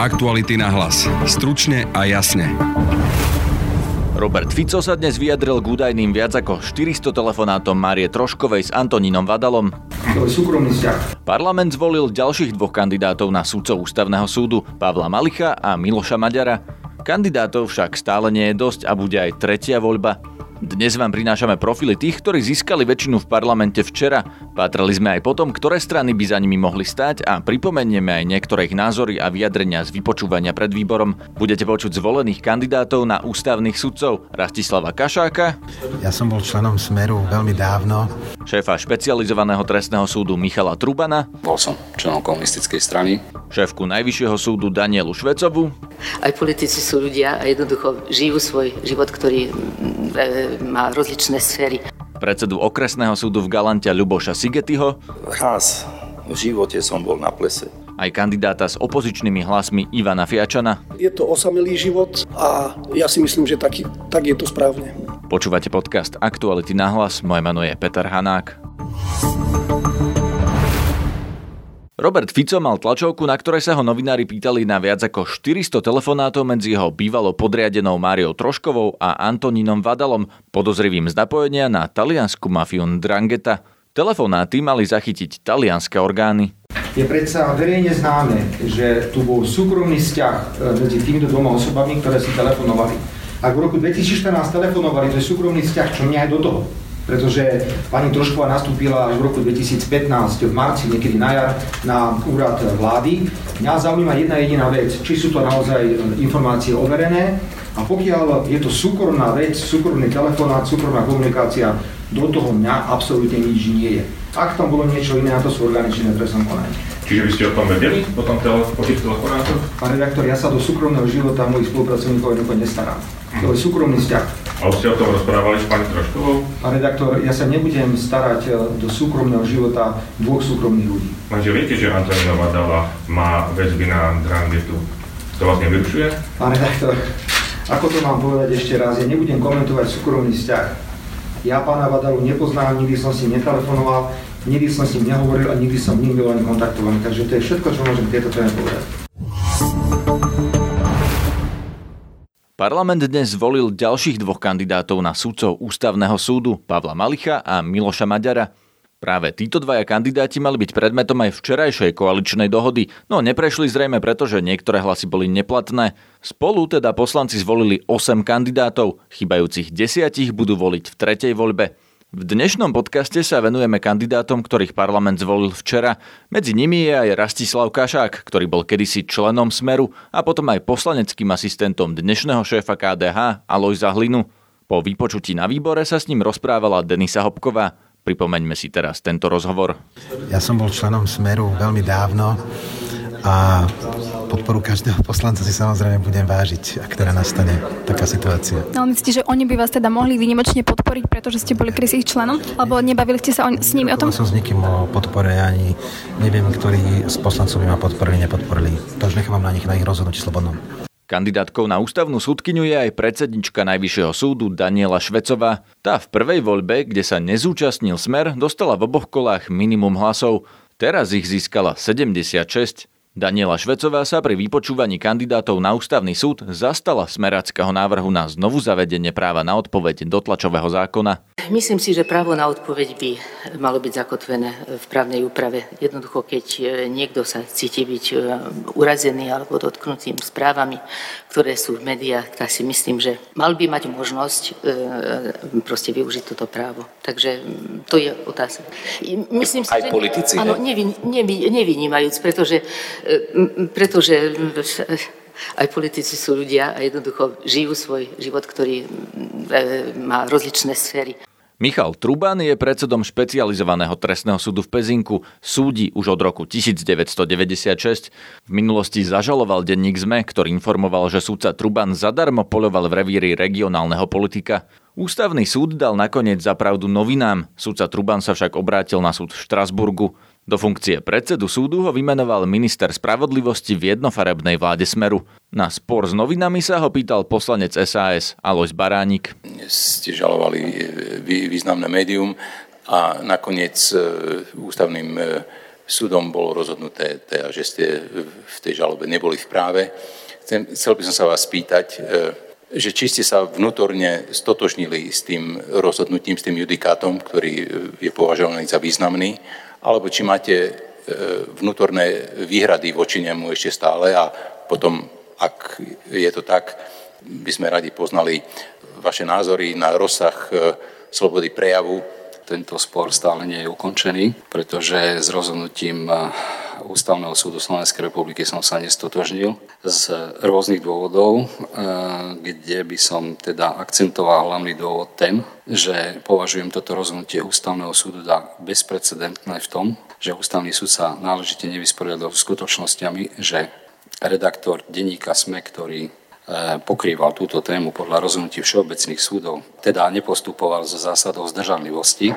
Aktuality na hlas. Stručne a jasne. Robert Fico sa dnes vyjadril k údajným viac ako 400 telefonátom Márie Troškovej s Antonínom Vadalom. To je súkromný vzťah. Parlament zvolil ďalších dvoch kandidátov na súdcov ústavného súdu, Pavla Malicha a Miloša Maďara. Kandidátov však stále nie je dosť a bude aj tretia voľba. Dnes vám prinášame profily tých, ktorí získali väčšinu v parlamente včera. Pátrali sme aj potom, ktoré strany by za nimi mohli stať a pripomenieme aj niektoré ich názory a vyjadrenia z vypočúvania pred výborom. Budete počuť zvolených kandidátov na ústavných sudcov Rastislava Kašáka. Ja som bol členom Smeru veľmi dávno. Šéfa špecializovaného trestného súdu Michala Trubana. Bol som členom komunistickej strany. Šéfku Najvyššieho súdu Danielu Švecovu. Aj politici sú ľudia a jednoducho žijú svoj život, ktorý e, má rozličné sféry. Predsedu okresného súdu v Galante Ľuboša Sigetyho. Raz v živote som bol na plese. Aj kandidáta s opozičnými hlasmi Ivana Fiačana. Je to osamelý život a ja si myslím, že taký, tak je to správne. Počúvate podcast Aktuality na hlas, moje meno je Peter Hanák. Robert Fico mal tlačovku, na ktorej sa ho novinári pýtali na viac ako 400 telefonátov medzi jeho bývalo podriadenou Máriou Troškovou a Antonínom Vadalom, podozrivým z napojenia na taliansku mafiu Drangheta. Telefonáty mali zachytiť talianské orgány. Je predsa verejne známe, že tu bol súkromný vzťah e, medzi týmito dvoma osobami, ktoré si telefonovali. Ak v roku 2014 telefonovali, to je súkromný vzťah, čo mňa aj do toho pretože pani Trošková nastúpila až v roku 2015, v marci, niekedy na jar, na úrad vlády. Mňa zaujíma jedna jediná vec, či sú to naozaj e, informácie overené a pokiaľ je to súkromná vec, súkromný telefonát, súkromná komunikácia, do toho mňa absolútne nič nie je. Ak tam bolo niečo iné, a to sú orgány činné trestnom konaní. Čiže by ste o tom vedeli, po, tom tele, tých telefonátoch? Pán redaktor, ja sa do súkromného života mojich spolupracovníkov jednoducho nestarám. To je súkromný vzťah. A už ste o tom rozprávali s pani Troškovou? Pán redaktor, ja sa nebudem starať e, do súkromného života dvoch súkromných ľudí. Lenže viete, že Antonina Vadala má väzby na Drangetu. To vás nevyrušuje? Pán redaktor, ako to mám povedať ešte raz, ja nebudem komentovať súkromný vzťah. Ja pána Vadalu nepoznám, nikdy som si netelefonoval, nikdy som s ním nehovoril a nikdy som ním bol ani kontaktovaný. Takže to je všetko, čo môžem k tejto téme povedať. Parlament dnes zvolil ďalších dvoch kandidátov na súdcov Ústavného súdu, Pavla Malicha a Miloša Maďara. Práve títo dvaja kandidáti mali byť predmetom aj včerajšej koaličnej dohody, no neprešli zrejme preto, že niektoré hlasy boli neplatné. Spolu teda poslanci zvolili 8 kandidátov, chybajúcich desiatich budú voliť v tretej voľbe. V dnešnom podcaste sa venujeme kandidátom, ktorých parlament zvolil včera. Medzi nimi je aj Rastislav Kašák, ktorý bol kedysi členom Smeru a potom aj poslaneckým asistentom dnešného šéfa KDH Alojza Hlinu. Po vypočutí na výbore sa s ním rozprávala Denisa Hopková. Pripomeňme si teraz tento rozhovor. Ja som bol členom Smeru veľmi dávno a podporu každého poslanca si samozrejme budem vážiť, ak teda nastane taká situácia. No myslíte, že oni by vás teda mohli výnimočne podporiť, pretože ste boli kedy ich členom? Alebo nebavili ste sa o, s nimi o tom? som s nikým o podpore, ani neviem, ktorí z poslancov by ma podporili, nepodporili. To už nechávam na nich, na ich rozhodnutí slobodnom. Kandidátkou na ústavnú súdkyňu je aj predsednička Najvyššieho súdu Daniela Švecová. Tá v prvej voľbe, kde sa nezúčastnil smer, dostala v oboch kolách minimum hlasov. Teraz ich získala 76. Daniela Švecová sa pri vypočúvaní kandidátov na ústavný súd zastala smerackého návrhu na znovu zavedenie práva na odpoveď do tlačového zákona. Myslím si, že právo na odpoveď by malo byť zakotvené v právnej úprave. Jednoducho, keď e, niekto sa cíti byť e, urazený alebo dotknutým správami, ktoré sú v médiách, tak si myslím, že mal by mať možnosť e, proste využiť toto právo. Takže to je otázka. Myslím si, Aj že, politici? Áno, nevy, nevy, nevynímajúc, pretože, pretože aj politici sú ľudia a jednoducho žijú svoj život, ktorý má rozličné sféry. Michal Truban je predsedom špecializovaného trestného súdu v Pezinku. Súdi už od roku 1996. V minulosti zažaloval denník ZME, ktorý informoval, že súdca Truban zadarmo poľoval v revíri regionálneho politika. Ústavný súd dal nakoniec zapravdu novinám. Súdca Truban sa však obrátil na súd v Štrasburgu. Do funkcie predsedu súdu ho vymenoval minister spravodlivosti v jednofarebnej vláde Smeru. Na spor s novinami sa ho pýtal poslanec SAS Alois Baránik. Ste žalovali významné médium a nakoniec e, ústavným e, súdom bolo rozhodnuté, teda, že ste v tej žalobe neboli v práve. Chcem, chcel by som sa vás spýtať, e, že či ste sa vnútorne stotožnili s tým rozhodnutím, s tým judikátom, ktorý je považovaný za významný, alebo či máte e, vnútorné výhrady voči nemu ešte stále a potom, ak je to tak, by sme radi poznali vaše názory na rozsah e, slobody prejavu. Tento spor stále nie je ukončený, pretože s rozhodnutím eh, Ústavného súdu Slovenskej republiky som sa nestotožnil z rôznych dôvodov, eh, kde by som teda akcentoval hlavný dôvod ten, že považujem toto rozhodnutie Ústavného súdu za bezprecedentné v tom, že Ústavný súd sa náležite nevysporiadal s skutočnosťami, že redaktor denníka SME, ktorý E, pokrýval túto tému podľa rozhodnutí všeobecných súdov, teda nepostupoval so zásadou zdržanlivosti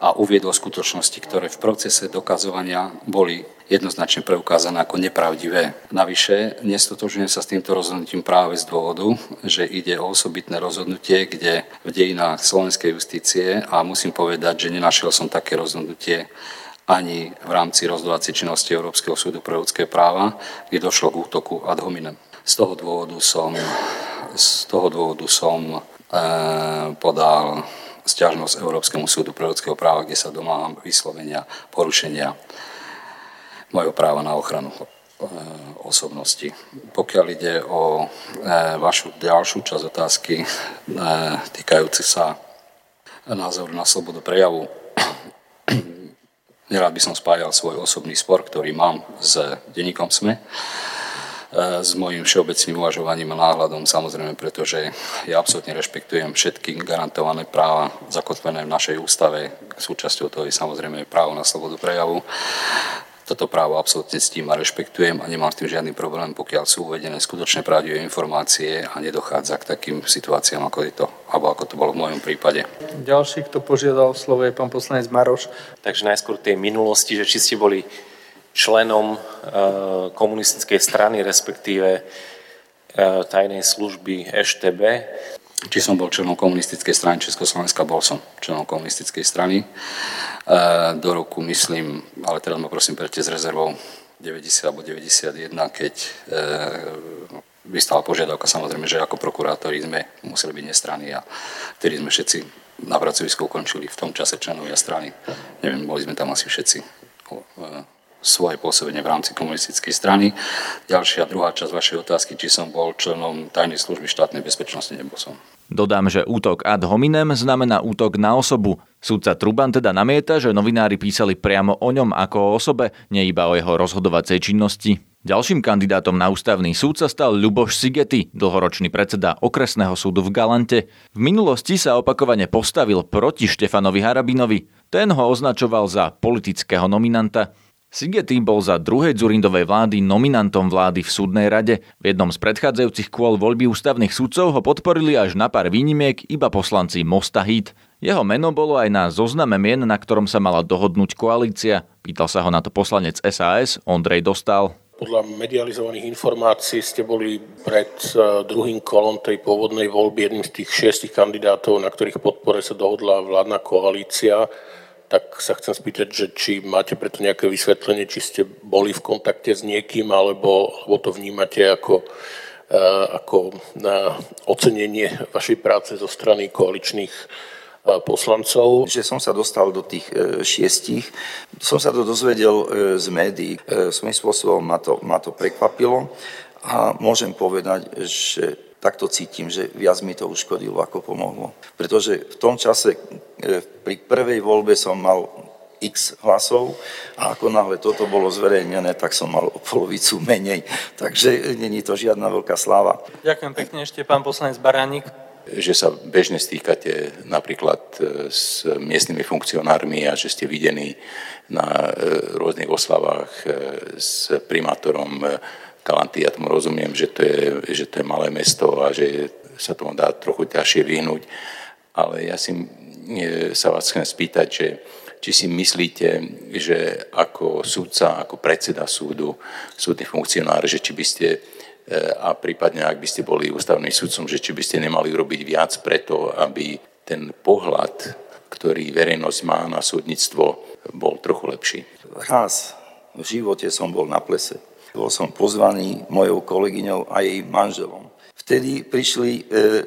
a uviedol skutočnosti, ktoré v procese dokazovania boli jednoznačne preukázané ako nepravdivé. Navyše, nestotožňujem sa s týmto rozhodnutím práve z dôvodu, že ide o osobitné rozhodnutie, kde v dejinách slovenskej justície, a musím povedať, že nenašiel som také rozhodnutie ani v rámci rozhodovacej činnosti Európskeho súdu pre ľudské práva, kde došlo k útoku ad hominem. Z toho dôvodu som, z toho dôvodu som e, podal stiažnosť Európskemu súdu pre ľudského práva, kde sa domáham vyslovenia porušenia mojho práva na ochranu e, osobnosti. Pokiaľ ide o e, vašu ďalšiu časť otázky e, týkajúci sa názoru na slobodu prejavu, nerád by som spájal svoj osobný spor, ktorý mám s denníkom SME s mojim všeobecným uvažovaním a náhľadom, samozrejme, pretože ja absolútne rešpektujem všetky garantované práva zakotvené v našej ústave. Súčasťou toho je samozrejme právo na slobodu prejavu. Toto právo absolútne ctím a rešpektujem a nemám s tým žiadny problém, pokiaľ sú uvedené skutočné pravdivé informácie a nedochádza k takým situáciám, ako je to, alebo ako to bolo v mojom prípade. Ďalší, kto požiadal slovo, je pán poslanec Maroš. Takže najskôr tej minulosti, že či ste boli členom eh, komunistickej strany, respektíve eh, tajnej služby EŠTB. Či som bol členom komunistickej strany Československa, bol som členom komunistickej strany. Eh, do roku, myslím, ale teraz ma prosím prete s rezervou 90 alebo 91, keď vystala požiadavka, samozrejme, že ako prokurátori sme museli byť nestranní a vtedy sme všetci na pracovisku ukončili v tom čase členovia strany. Neviem, boli sme tam asi všetci svoje pôsobenie v rámci komunistickej strany. Ďalšia druhá časť vašej otázky, či som bol členom tajnej služby štátnej bezpečnosti, nebol som. Dodám, že útok ad hominem znamená útok na osobu. Súdca Truban teda namieta, že novinári písali priamo o ňom ako o osobe, nie iba o jeho rozhodovacej činnosti. Ďalším kandidátom na ústavný súd sa stal Ľuboš Sigety, dlhoročný predseda okresného súdu v Galante. V minulosti sa opakovane postavil proti Štefanovi Harabinovi. Ten ho označoval za politického nominanta. Sigety bol za druhej Zurindovej vlády nominantom vlády v súdnej rade. V jednom z predchádzajúcich kôl voľby ústavných sudcov ho podporili až na pár výnimiek iba poslanci Mosta Hit. Jeho meno bolo aj na zozname mien, na ktorom sa mala dohodnúť koalícia. Pýtal sa ho na to poslanec SAS Ondrej Dostal. Podľa medializovaných informácií ste boli pred e, druhým kolom tej pôvodnej voľby jedným z tých šiestich kandidátov, na ktorých podpore sa dohodla vládna koalícia tak sa chcem spýtať, že či máte preto nejaké vysvetlenie, či ste boli v kontakte s niekým, alebo, alebo to vnímate ako, uh, ako na ocenenie vašej práce zo strany koaličných uh, poslancov. Že som sa dostal do tých šiestich, som sa to dozvedel z médií. Svojím spôsobom ma to, ma to prekvapilo a môžem povedať, že takto cítim, že viac mi to uškodilo, ako pomohlo. Pretože v tom čase, e, pri prvej voľbe som mal x hlasov a ako náhle toto bolo zverejnené, tak som mal o polovicu menej. Takže není to žiadna veľká sláva. Ďakujem pekne ešte pán poslanec Baránik. Že sa bežne stýkate napríklad e, s miestnymi funkcionármi a že ste videní na e, rôznych oslavách s primátorom Kalanty, ja tomu rozumiem, že to, je, že to je malé mesto a že sa tomu dá trochu ťažšie vyhnúť, ale ja si sa vás chcem spýtať, že či si myslíte, že ako súdca, ako predseda súdu, súdny funkcionár, že či by ste e, a prípadne ak by ste boli ústavným súdcom, že či by ste nemali urobiť viac preto, aby ten pohľad, ktorý verejnosť má na súdnictvo, bol trochu lepší. Raz v živote som bol na plese. Bol som pozvaný mojou kolegyňou a jej manželom. Vtedy prišli e,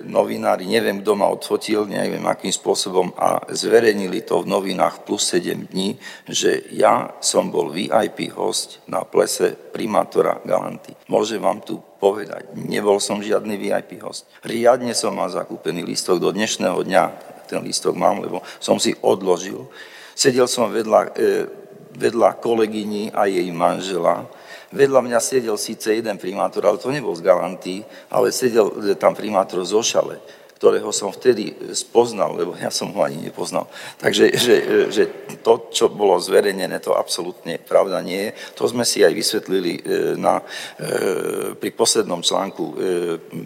novinári, neviem, kto ma odfotil, neviem akým spôsobom a zverejnili to v novinách plus 7 dní, že ja som bol VIP host na plese primátora Galanty. Môžem vám tu povedať, nebol som žiadny VIP host. Riadne som mal zakúpený lístok do dnešného dňa, ten lístok mám, lebo som si odložil. Sedel som vedľa, e, vedľa kolegyni a jej manžela, Vedľa mňa sedel síce jeden primátor, ale to nebol z Galanty, ale sedel tam primátor z Ošale ktorého som vtedy spoznal, lebo ja som ho ani nepoznal. Takže že, že to, čo bolo zverejnené, to absolútne pravda nie je. To sme si aj vysvetlili e, na, e, pri poslednom článku e,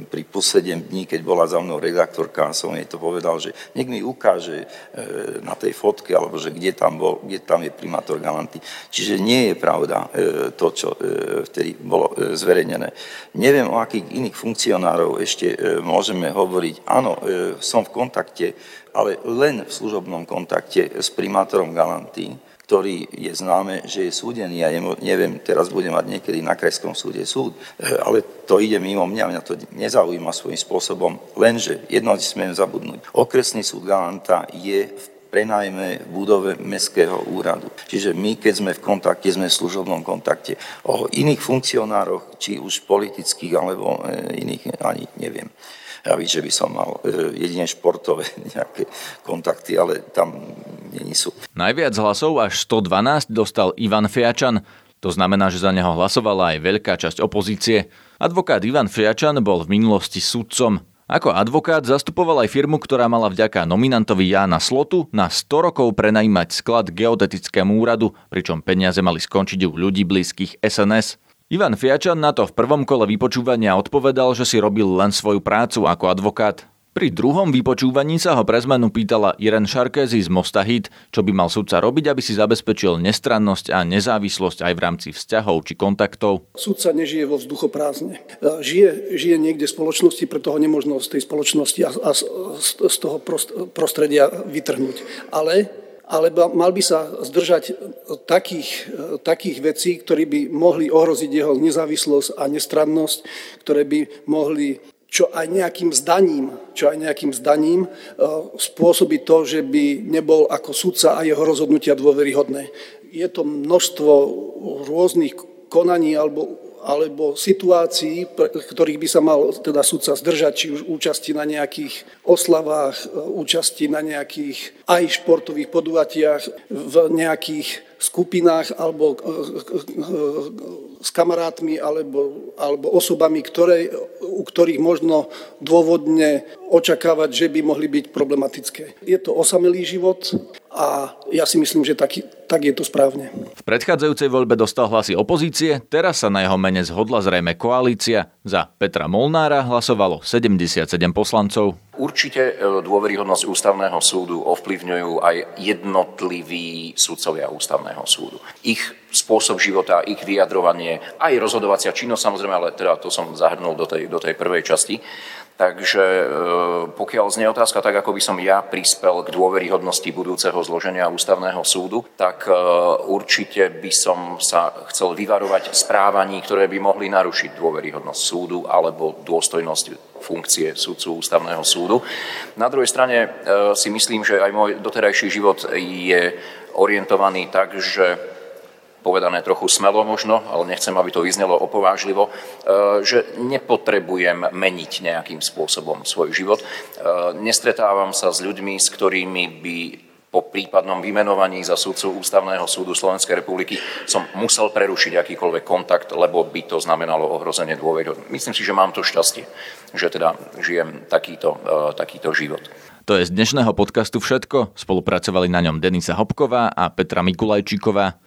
pri 7 dní, keď bola za mnou redaktorka, som jej to povedal, že nech mi ukáže na tej fotke, alebo že kde tam, bol, kde tam je primátor Galanty. Čiže nie je pravda to, čo vtedy bolo zverejnené. Neviem, o akých iných funkcionárov ešte môžeme hovoriť. Áno, áno, e, som v kontakte, ale len v služobnom kontakte s primátorom Galanty, ktorý je známe, že je súdený. Ja neviem, teraz budem mať niekedy na Krajskom súde súd, e, ale to ide mimo mňa, mňa to nezaujíma svojím spôsobom. Lenže jedno smiem zabudnúť. Okresný súd Galanta je v prenajme v budove Mestského úradu. Čiže my, keď sme v kontakte, sme v služobnom kontakte. O iných funkcionároch, či už politických, alebo e, iných, ani neviem víš, že by som mal e, jedine športové nejaké kontakty, ale tam nie sú. Najviac hlasov až 112 dostal Ivan Fiačan. To znamená, že za neho hlasovala aj veľká časť opozície. Advokát Ivan Fiačan bol v minulosti sudcom. Ako advokát zastupoval aj firmu, ktorá mala vďaka nominantovi Jána Slotu na 100 rokov prenajímať sklad geodetickému úradu, pričom peniaze mali skončiť u ľudí blízkych SNS. Ivan Fiačan na to v prvom kole vypočúvania odpovedal, že si robil len svoju prácu ako advokát. Pri druhom vypočúvaní sa ho pre zmenu pýtala Irene Šarkézy z Mosta čo by mal sudca robiť, aby si zabezpečil nestrannosť a nezávislosť aj v rámci vzťahov či kontaktov. Sudca nežije vo vzduchoprázdne. Žije, žije niekde v spoločnosti, preto ho nemôžno z tej spoločnosti a, a z toho prostredia vytrhnúť. Ale ale mal by sa zdržať takých, takých vecí, ktoré by mohli ohroziť jeho nezávislosť a nestrannosť, ktoré by mohli čo aj nejakým zdaním, čo aj nejakým zdaním e, spôsobiť to, že by nebol ako sudca a jeho rozhodnutia dôveryhodné. Je to množstvo rôznych konaní alebo alebo situácií, ktorých by sa mal teda sudca zdržať, či už účasti na nejakých oslavách, účasti na nejakých aj športových podujatiach, v nejakých skupinách alebo s kamarátmi alebo, alebo osobami, ktoré, u ktorých možno dôvodne očakávať, že by mohli byť problematické. Je to osamelý život a ja si myslím, že tak, tak je to správne. V predchádzajúcej voľbe dostal hlasy opozície, teraz sa na jeho mene zhodla zrejme koalícia. Za Petra Molnára hlasovalo 77 poslancov. Určite e, dôveryhodnosť ústavného súdu ovplyvňujú aj jednotliví sudcovia ústavného súdu. Ich spôsob života, ich vyjadrovanie, aj rozhodovacia činnosť samozrejme, ale teda to som zahrnul do tej, do tej prvej časti. Takže e, pokiaľ znie otázka tak, ako by som ja prispel k dôveryhodnosti budúceho zloženia ústavného súdu, tak e, určite by som sa chcel vyvarovať správaní, ktoré by mohli narušiť dôveryhodnosť súdu alebo dôstojnosť funkcie súdcu ústavného súdu. Na druhej strane e, si myslím, že aj môj doterajší život je orientovaný tak, že povedané trochu smelo možno, ale nechcem, aby to vyznelo opovážlivo, e, že nepotrebujem meniť nejakým spôsobom svoj život. E, nestretávam sa s ľuďmi, s ktorými by po prípadnom vymenovaní za súdcu Ústavného súdu Slovenskej republiky som musel prerušiť akýkoľvek kontakt, lebo by to znamenalo ohrozenie dôvery. Myslím si, že mám to šťastie, že teda žijem takýto, e, takýto život. To je z dnešného podcastu všetko. Spolupracovali na ňom Denisa Hopková a Petra Mikulajčíková.